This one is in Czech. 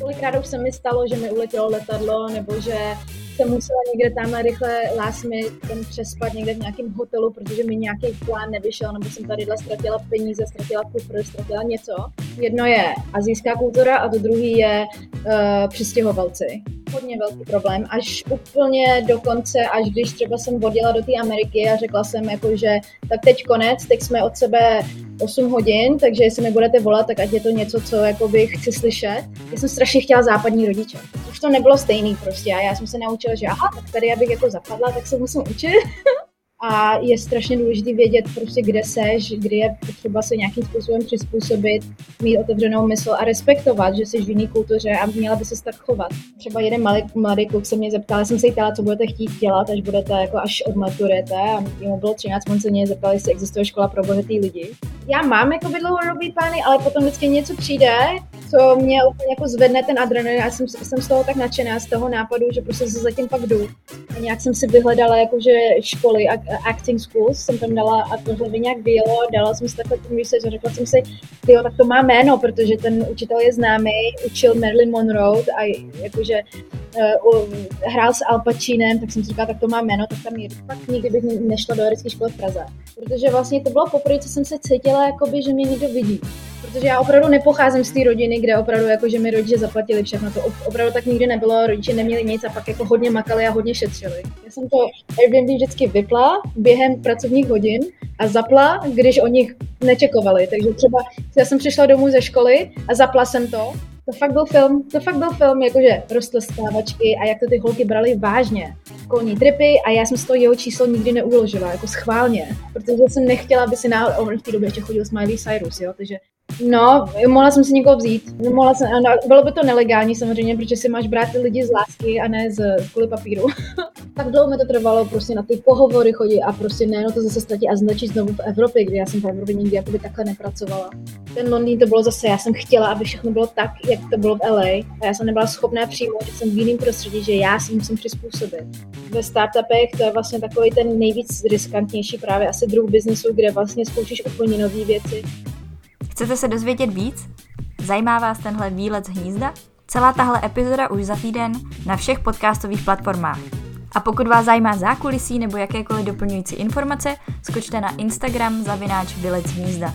Kolikrát už se mi stalo, že mi uletělo letadlo, nebo že jsem musela někde tam rychle last ten přespat někde v nějakém hotelu, protože mi nějaký plán nevyšel, nebo jsem tady ztratila peníze, ztratila kufr, ztratila něco. Jedno je azijská kultura a to druhý je uh, přistěhovalci hodně velký problém, až úplně do konce, až když třeba jsem vodila do té Ameriky a řekla jsem jako, že tak teď konec, teď jsme od sebe 8 hodin, takže jestli mi budete volat, tak ať je to něco, co jakoby chci slyšet. Já jsem strašně chtěla západní rodiče. Už to nebylo stejný prostě a já jsem se naučila, že aha, tak tady abych jako zapadla, tak se musím učit. a je strašně důležité vědět prostě, kde seš, kdy je potřeba se nějakým způsobem přizpůsobit, mít otevřenou mysl a respektovat, že jsi v jiné kultuře a měla by se tak chovat. Třeba jeden malý, mladý kluk se mě zeptal, jsem se ptala, co budete chtít dělat, až budete jako až odmaturujete a mu bylo 13, on se mě zeptal, jestli existuje škola pro bohatý lidi. Já mám jako dlouhodobý plány, ale potom vždycky něco přijde, co mě úplně jako zvedne ten adrenalin. Já jsem, jsem z toho tak nadšená, z toho nápadu, že prostě se zatím pak jdu. A nějak jsem si vyhledala jakože školy, acting schools, jsem tam dala a tohle by nějak bylo, dala jsem si takhle ten research a řekla jsem si, jo, tak to má jméno, protože ten učitel je známý, učil Marilyn Monroe a jakože uh, hrál s Al Pacinem, tak jsem si říkala, tak to má jméno, tak tam jedu. Pak nikdy bych nešla do herecké školy v Praze. Protože vlastně to bylo poprvé, co jsem se cítila, jakoby, že mě někdo vidí. Protože já opravdu nepocházím z té rodiny, kde opravdu jako, že mi rodiče zaplatili všechno. To opravdu tak nikdy nebylo, rodiče neměli nic a pak jako hodně makali a hodně šetřili. Já jsem to Airbnb vždycky vypla během pracovních hodin a zapla, když oni nečekovali. Takže třeba já jsem přišla domů ze školy a zapla jsem to to fakt byl film, to fakt byl film, jakože stávačky a jak to ty holky brali vážně. Kolní tripy a já jsem z toho jeho číslo nikdy neuložila, jako schválně, protože jsem nechtěla, aby si náhodou, on v té době ještě chodil Miley Cyrus, jo, takže No, mohla jsem si někoho vzít. No, mohla jsem, no, bylo by to nelegální samozřejmě, protože si máš brát lidi z lásky a ne z kvůli papíru. tak dlouho mi to trvalo prostě na ty pohovory chodit a prostě ne, no to zase ztratit a značit znovu v Evropě, kde já jsem v Evropě nikdy jakoby takhle nepracovala. Ten Londýn to bylo zase, já jsem chtěla, aby všechno bylo tak, jak to bylo v LA a já jsem nebyla schopná přijmout, že jsem v jiném prostředí, že já si musím přizpůsobit. Ve startupech to je vlastně takový ten nejvíc riskantnější právě asi druh biznesu, kde vlastně zkoušíš úplně nové věci Chcete se dozvědět víc? Zajímá vás tenhle výlet z hnízda? Celá tahle epizoda už za týden na všech podcastových platformách. A pokud vás zajímá zákulisí nebo jakékoliv doplňující informace, skočte na Instagram zavináč Vylec hnízda.